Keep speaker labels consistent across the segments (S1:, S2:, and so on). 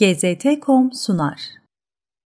S1: GZT.com sunar.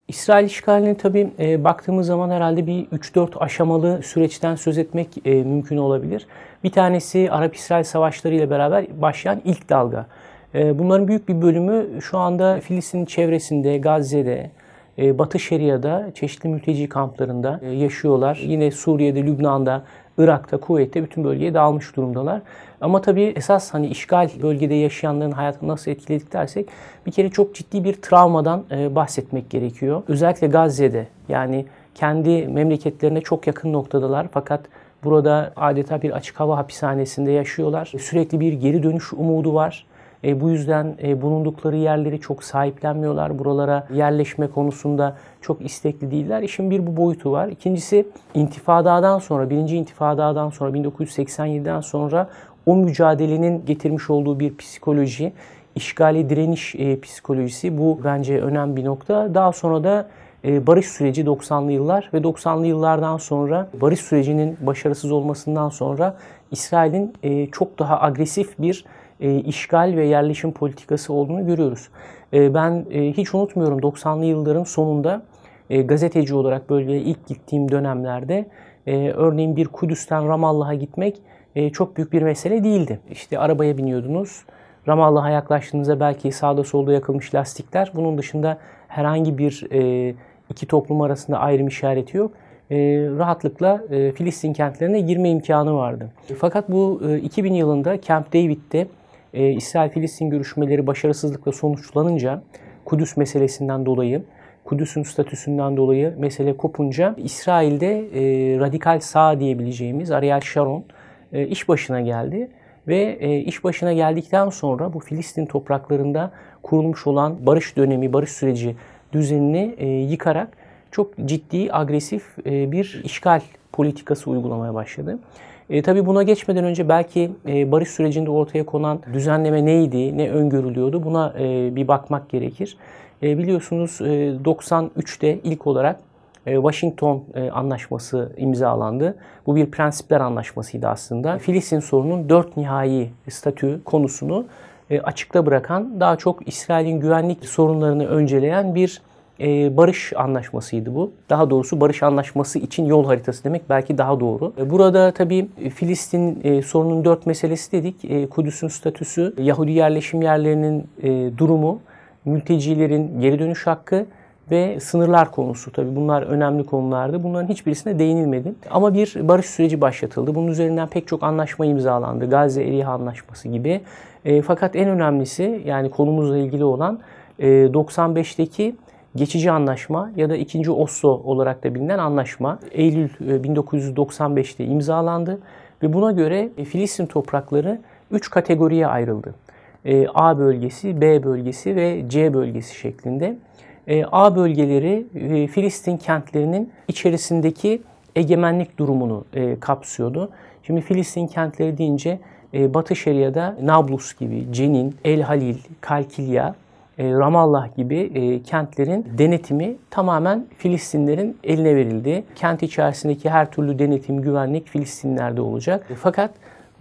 S2: İsrail işgaline tabii e, baktığımız zaman herhalde bir 3-4 aşamalı süreçten söz etmek e, mümkün olabilir. Bir tanesi Arap-İsrail savaşları ile beraber başlayan ilk dalga. E, bunların büyük bir bölümü şu anda Filistin çevresinde, Gazze'de, Batı Şeria'da, çeşitli mülteci kamplarında e, yaşıyorlar. Yine Suriye'de, Lübnan'da, Irak'ta, Kuveyt'te bütün bölgeye dağılmış durumdalar. Ama tabii esas hani işgal bölgede yaşayanların hayatını nasıl etkiledik dersek bir kere çok ciddi bir travmadan e, bahsetmek gerekiyor. Özellikle Gazze'de yani kendi memleketlerine çok yakın noktadalar fakat burada adeta bir açık hava hapishanesinde yaşıyorlar. Sürekli bir geri dönüş umudu var. E, bu yüzden e, bulundukları yerleri çok sahiplenmiyorlar. Buralara yerleşme konusunda çok istekli değiller. İşin bir bu boyutu var. İkincisi intifadadan sonra, birinci intifadadan sonra 1987'den sonra o mücadelenin getirmiş olduğu bir psikoloji, işgali direniş e, psikolojisi bu bence önemli bir nokta. Daha sonra da e, barış süreci 90'lı yıllar ve 90'lı yıllardan sonra barış sürecinin başarısız olmasından sonra İsrail'in e, çok daha agresif bir e, işgal ve yerleşim politikası olduğunu görüyoruz. E, ben e, hiç unutmuyorum 90'lı yılların sonunda e, gazeteci olarak bölgeye ilk gittiğim dönemlerde e, örneğin bir Kudüs'ten Ramallah'a gitmek e, çok büyük bir mesele değildi. İşte arabaya biniyordunuz. Ramallah'a yaklaştığınızda belki sağda solda yakılmış lastikler. Bunun dışında herhangi bir e, iki toplum arasında ayrım işareti yok. E, rahatlıkla e, Filistin kentlerine girme imkanı vardı. Fakat bu e, 2000 yılında Camp David'de e, İsrail-Filistin görüşmeleri başarısızlıkla sonuçlanınca Kudüs meselesinden dolayı Kudüs'ün statüsünden dolayı mesele kopunca İsrail'de e, radikal sağ diyebileceğimiz Ariel Sharon e, iş başına geldi ve e, iş başına geldikten sonra bu Filistin topraklarında kurulmuş olan barış dönemi, barış süreci düzenini e, yıkarak çok ciddi, agresif e, bir işgal politikası uygulamaya başladı. E, tabii buna geçmeden önce belki e, barış sürecinde ortaya konan düzenleme neydi, ne öngörülüyordu buna e, bir bakmak gerekir. E, biliyorsunuz e, 93'te ilk olarak e, Washington e, Anlaşması imzalandı. Bu bir prensipler anlaşmasıydı aslında. Filistin sorunun dört nihai statü konusunu e, açıkta bırakan, daha çok İsrail'in güvenlik sorunlarını önceleyen bir barış anlaşmasıydı bu. Daha doğrusu barış anlaşması için yol haritası demek belki daha doğru. Burada tabii Filistin sorunun dört meselesi dedik. Kudüs'ün statüsü, Yahudi yerleşim yerlerinin durumu, mültecilerin geri dönüş hakkı ve sınırlar konusu. Tabii bunlar önemli konulardı. Bunların hiçbirisine değinilmedi. Ama bir barış süreci başlatıldı. Bunun üzerinden pek çok anlaşma imzalandı. Gazze Eriha Anlaşması gibi. E, fakat en önemlisi yani konumuzla ilgili olan e, 95'teki geçici anlaşma ya da ikinci Oslo olarak da bilinen anlaşma Eylül 1995'te e, imzalandı ve buna göre e, Filistin toprakları 3 kategoriye ayrıldı. E, A bölgesi, B bölgesi ve C bölgesi şeklinde. A bölgeleri Filistin kentlerinin içerisindeki egemenlik durumunu kapsıyordu. Şimdi Filistin kentleri deyince Batı Şeria'da Nablus gibi, Cenin, El Halil, Kalkilya, Ramallah gibi kentlerin denetimi tamamen Filistinlerin eline verildi. Kent içerisindeki her türlü denetim, güvenlik Filistinlerde olacak. Fakat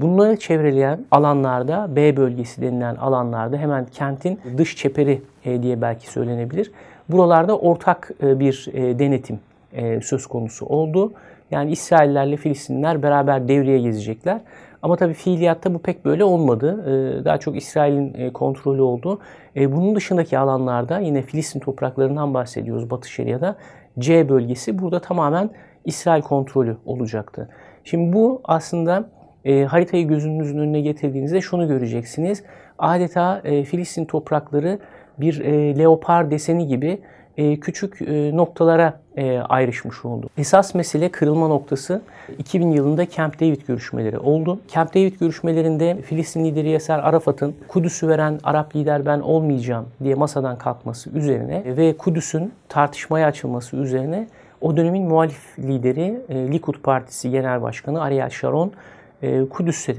S2: Bunları çevreleyen alanlarda, B bölgesi denilen alanlarda hemen kentin dış çeperi diye belki söylenebilir. Buralarda ortak e, bir e, denetim e, söz konusu oldu. Yani İsraillerle Filistinler beraber devreye gezecekler. Ama tabii fiiliyatta bu pek böyle olmadı. Daha çok İsrail'in kontrolü oldu. Bunun dışındaki alanlarda yine Filistin topraklarından bahsediyoruz Batı Şeria'da. C bölgesi burada tamamen İsrail kontrolü olacaktı. Şimdi bu aslında haritayı gözünüzün önüne getirdiğinizde şunu göreceksiniz. Adeta Filistin toprakları bir e, leopar deseni gibi e, küçük e, noktalara e, ayrışmış oldu. Esas mesele kırılma noktası 2000 yılında Camp David görüşmeleri oldu. Camp David görüşmelerinde Filistin lideri Yaser Arafat'ın Kudüs'ü veren Arap lider ben olmayacağım diye masadan kalkması üzerine ve Kudüs'ün tartışmaya açılması üzerine o dönemin muhalif lideri e, Likud Partisi Genel Başkanı Ariel Sharon e, Kudüs'e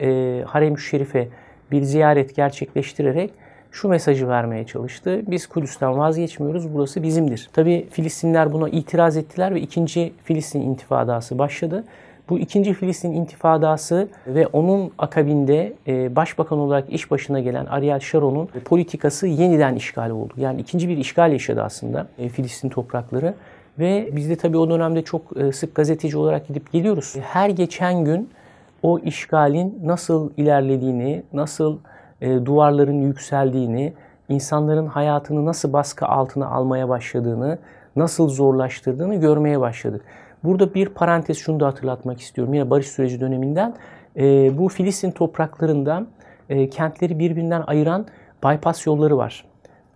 S2: e, Harem-i Şerif'e bir ziyaret gerçekleştirerek şu mesajı vermeye çalıştı. Biz Kudüs'ten vazgeçmiyoruz, burası bizimdir. Tabi Filistinler buna itiraz ettiler ve ikinci Filistin intifadası başladı. Bu ikinci Filistin intifadası ve onun akabinde e, başbakan olarak iş başına gelen Ariel Sharon'un politikası yeniden işgal oldu. Yani ikinci bir işgal yaşadı aslında e, Filistin toprakları. Ve biz de tabii o dönemde çok e, sık gazeteci olarak gidip geliyoruz. Her geçen gün o işgalin nasıl ilerlediğini, nasıl duvarların yükseldiğini, insanların hayatını nasıl baskı altına almaya başladığını, nasıl zorlaştırdığını görmeye başladık. Burada bir parantez şunu da hatırlatmak istiyorum. Yine barış süreci döneminden e, bu Filistin topraklarında e, kentleri birbirinden ayıran bypass yolları var.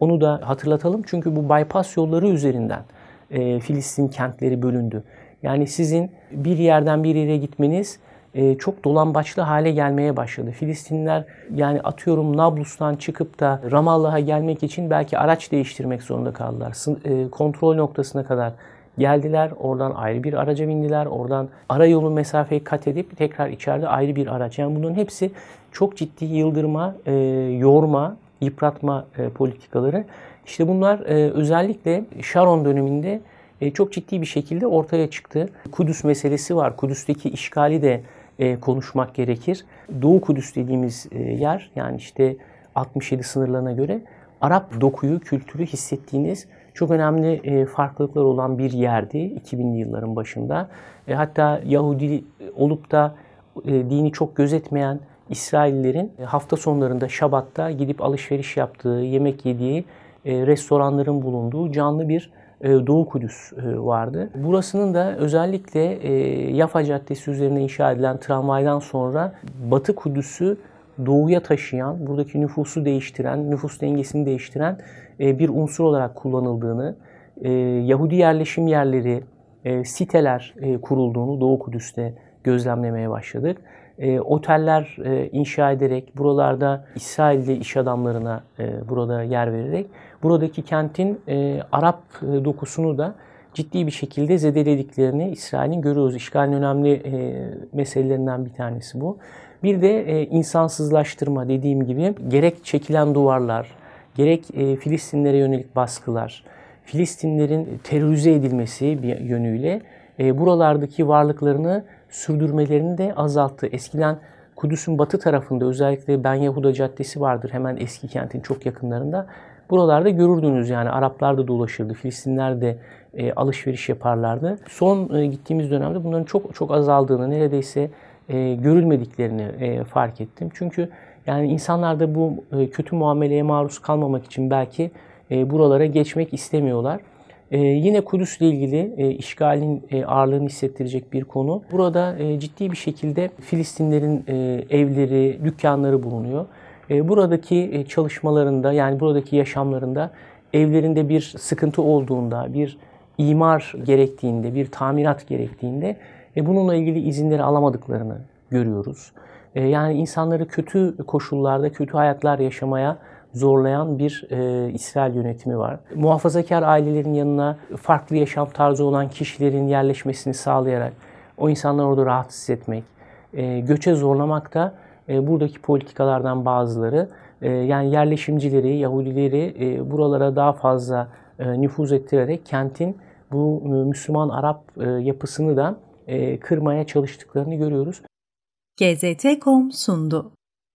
S2: Onu da hatırlatalım çünkü bu bypass yolları üzerinden e, Filistin kentleri bölündü. Yani sizin bir yerden bir yere gitmeniz e, çok dolambaçlı hale gelmeye başladı. Filistinliler yani atıyorum Nablus'tan çıkıp da Ramallah'a gelmek için belki araç değiştirmek zorunda kaldılar. E, kontrol noktasına kadar Geldiler, oradan ayrı bir araca bindiler. Oradan ara yolu mesafeyi kat edip tekrar içeride ayrı bir araç. Yani bunların hepsi çok ciddi yıldırma, e, yorma, yıpratma e, politikaları. İşte bunlar e, özellikle Sharon döneminde e, çok ciddi bir şekilde ortaya çıktı. Kudüs meselesi var. Kudüs'teki işgali de e, konuşmak gerekir. Doğu Kudüs dediğimiz e, yer yani işte 67 sınırlarına göre Arap dokuyu, kültürü hissettiğiniz çok önemli e, farklılıklar olan bir yerdi 2000'li yılların başında. Hatta Yahudi olup da dini çok gözetmeyen İsraillerin hafta sonlarında Şabat'ta gidip alışveriş yaptığı, yemek yediği restoranların bulunduğu canlı bir Doğu Kudüs vardı. Burasının da özellikle Yafa Caddesi üzerine inşa edilen tramvaydan sonra Batı Kudüs'ü doğuya taşıyan, buradaki nüfusu değiştiren, nüfus dengesini değiştiren e, bir unsur olarak kullanıldığını, e, Yahudi yerleşim yerleri, e, siteler kurulduğunu Doğu Kudüs'te gözlemlemeye başladık. Oteller inşa ederek, buralarda İsrailli iş adamlarına burada yer vererek, buradaki kentin Arap dokusunu da ciddi bir şekilde zedelediklerini İsrail'in görüyoruz. İşgalin önemli meselelerinden bir tanesi bu. Bir de e, insansızlaştırma dediğim gibi gerek çekilen duvarlar, gerek e, Filistinlere yönelik baskılar, Filistinlerin terörize edilmesi bir yönüyle e, buralardaki varlıklarını sürdürmelerini de azalttı. Eskiden Kudüs'ün batı tarafında özellikle Ben Yahuda Caddesi vardır hemen eski kentin çok yakınlarında. Buralarda görürdünüz yani Araplar da dolaşırdı, Filistinler de e, alışveriş yaparlardı. Son e, gittiğimiz dönemde bunların çok çok azaldığını, neredeyse e, görülmediklerini e, fark ettim. Çünkü yani insanlar da bu e, kötü muameleye maruz kalmamak için belki e, buralara geçmek istemiyorlar. E, yine Kudüs'le ilgili e, işgalin e, ağırlığını hissettirecek bir konu. Burada e, ciddi bir şekilde Filistinlerin e, evleri, dükkanları bulunuyor. E, buradaki e, çalışmalarında yani buradaki yaşamlarında evlerinde bir sıkıntı olduğunda, bir imar gerektiğinde, bir tamirat gerektiğinde e, bununla ilgili izinleri alamadıklarını görüyoruz. E, yani insanları kötü koşullarda, kötü hayatlar yaşamaya zorlayan bir e, İsrail yönetimi var. Muhafazakar ailelerin yanına farklı yaşam tarzı olan kişilerin yerleşmesini sağlayarak o insanları orada rahatsız etmek, e, göçe zorlamak da e, buradaki politikalardan bazıları. E, yani yerleşimcileri, Yahudileri e, buralara daha fazla e, nüfuz ettirerek kentin bu e, Müslüman Arap e, yapısını da e, kırmaya çalıştıklarını görüyoruz.
S1: GZT.com sundu.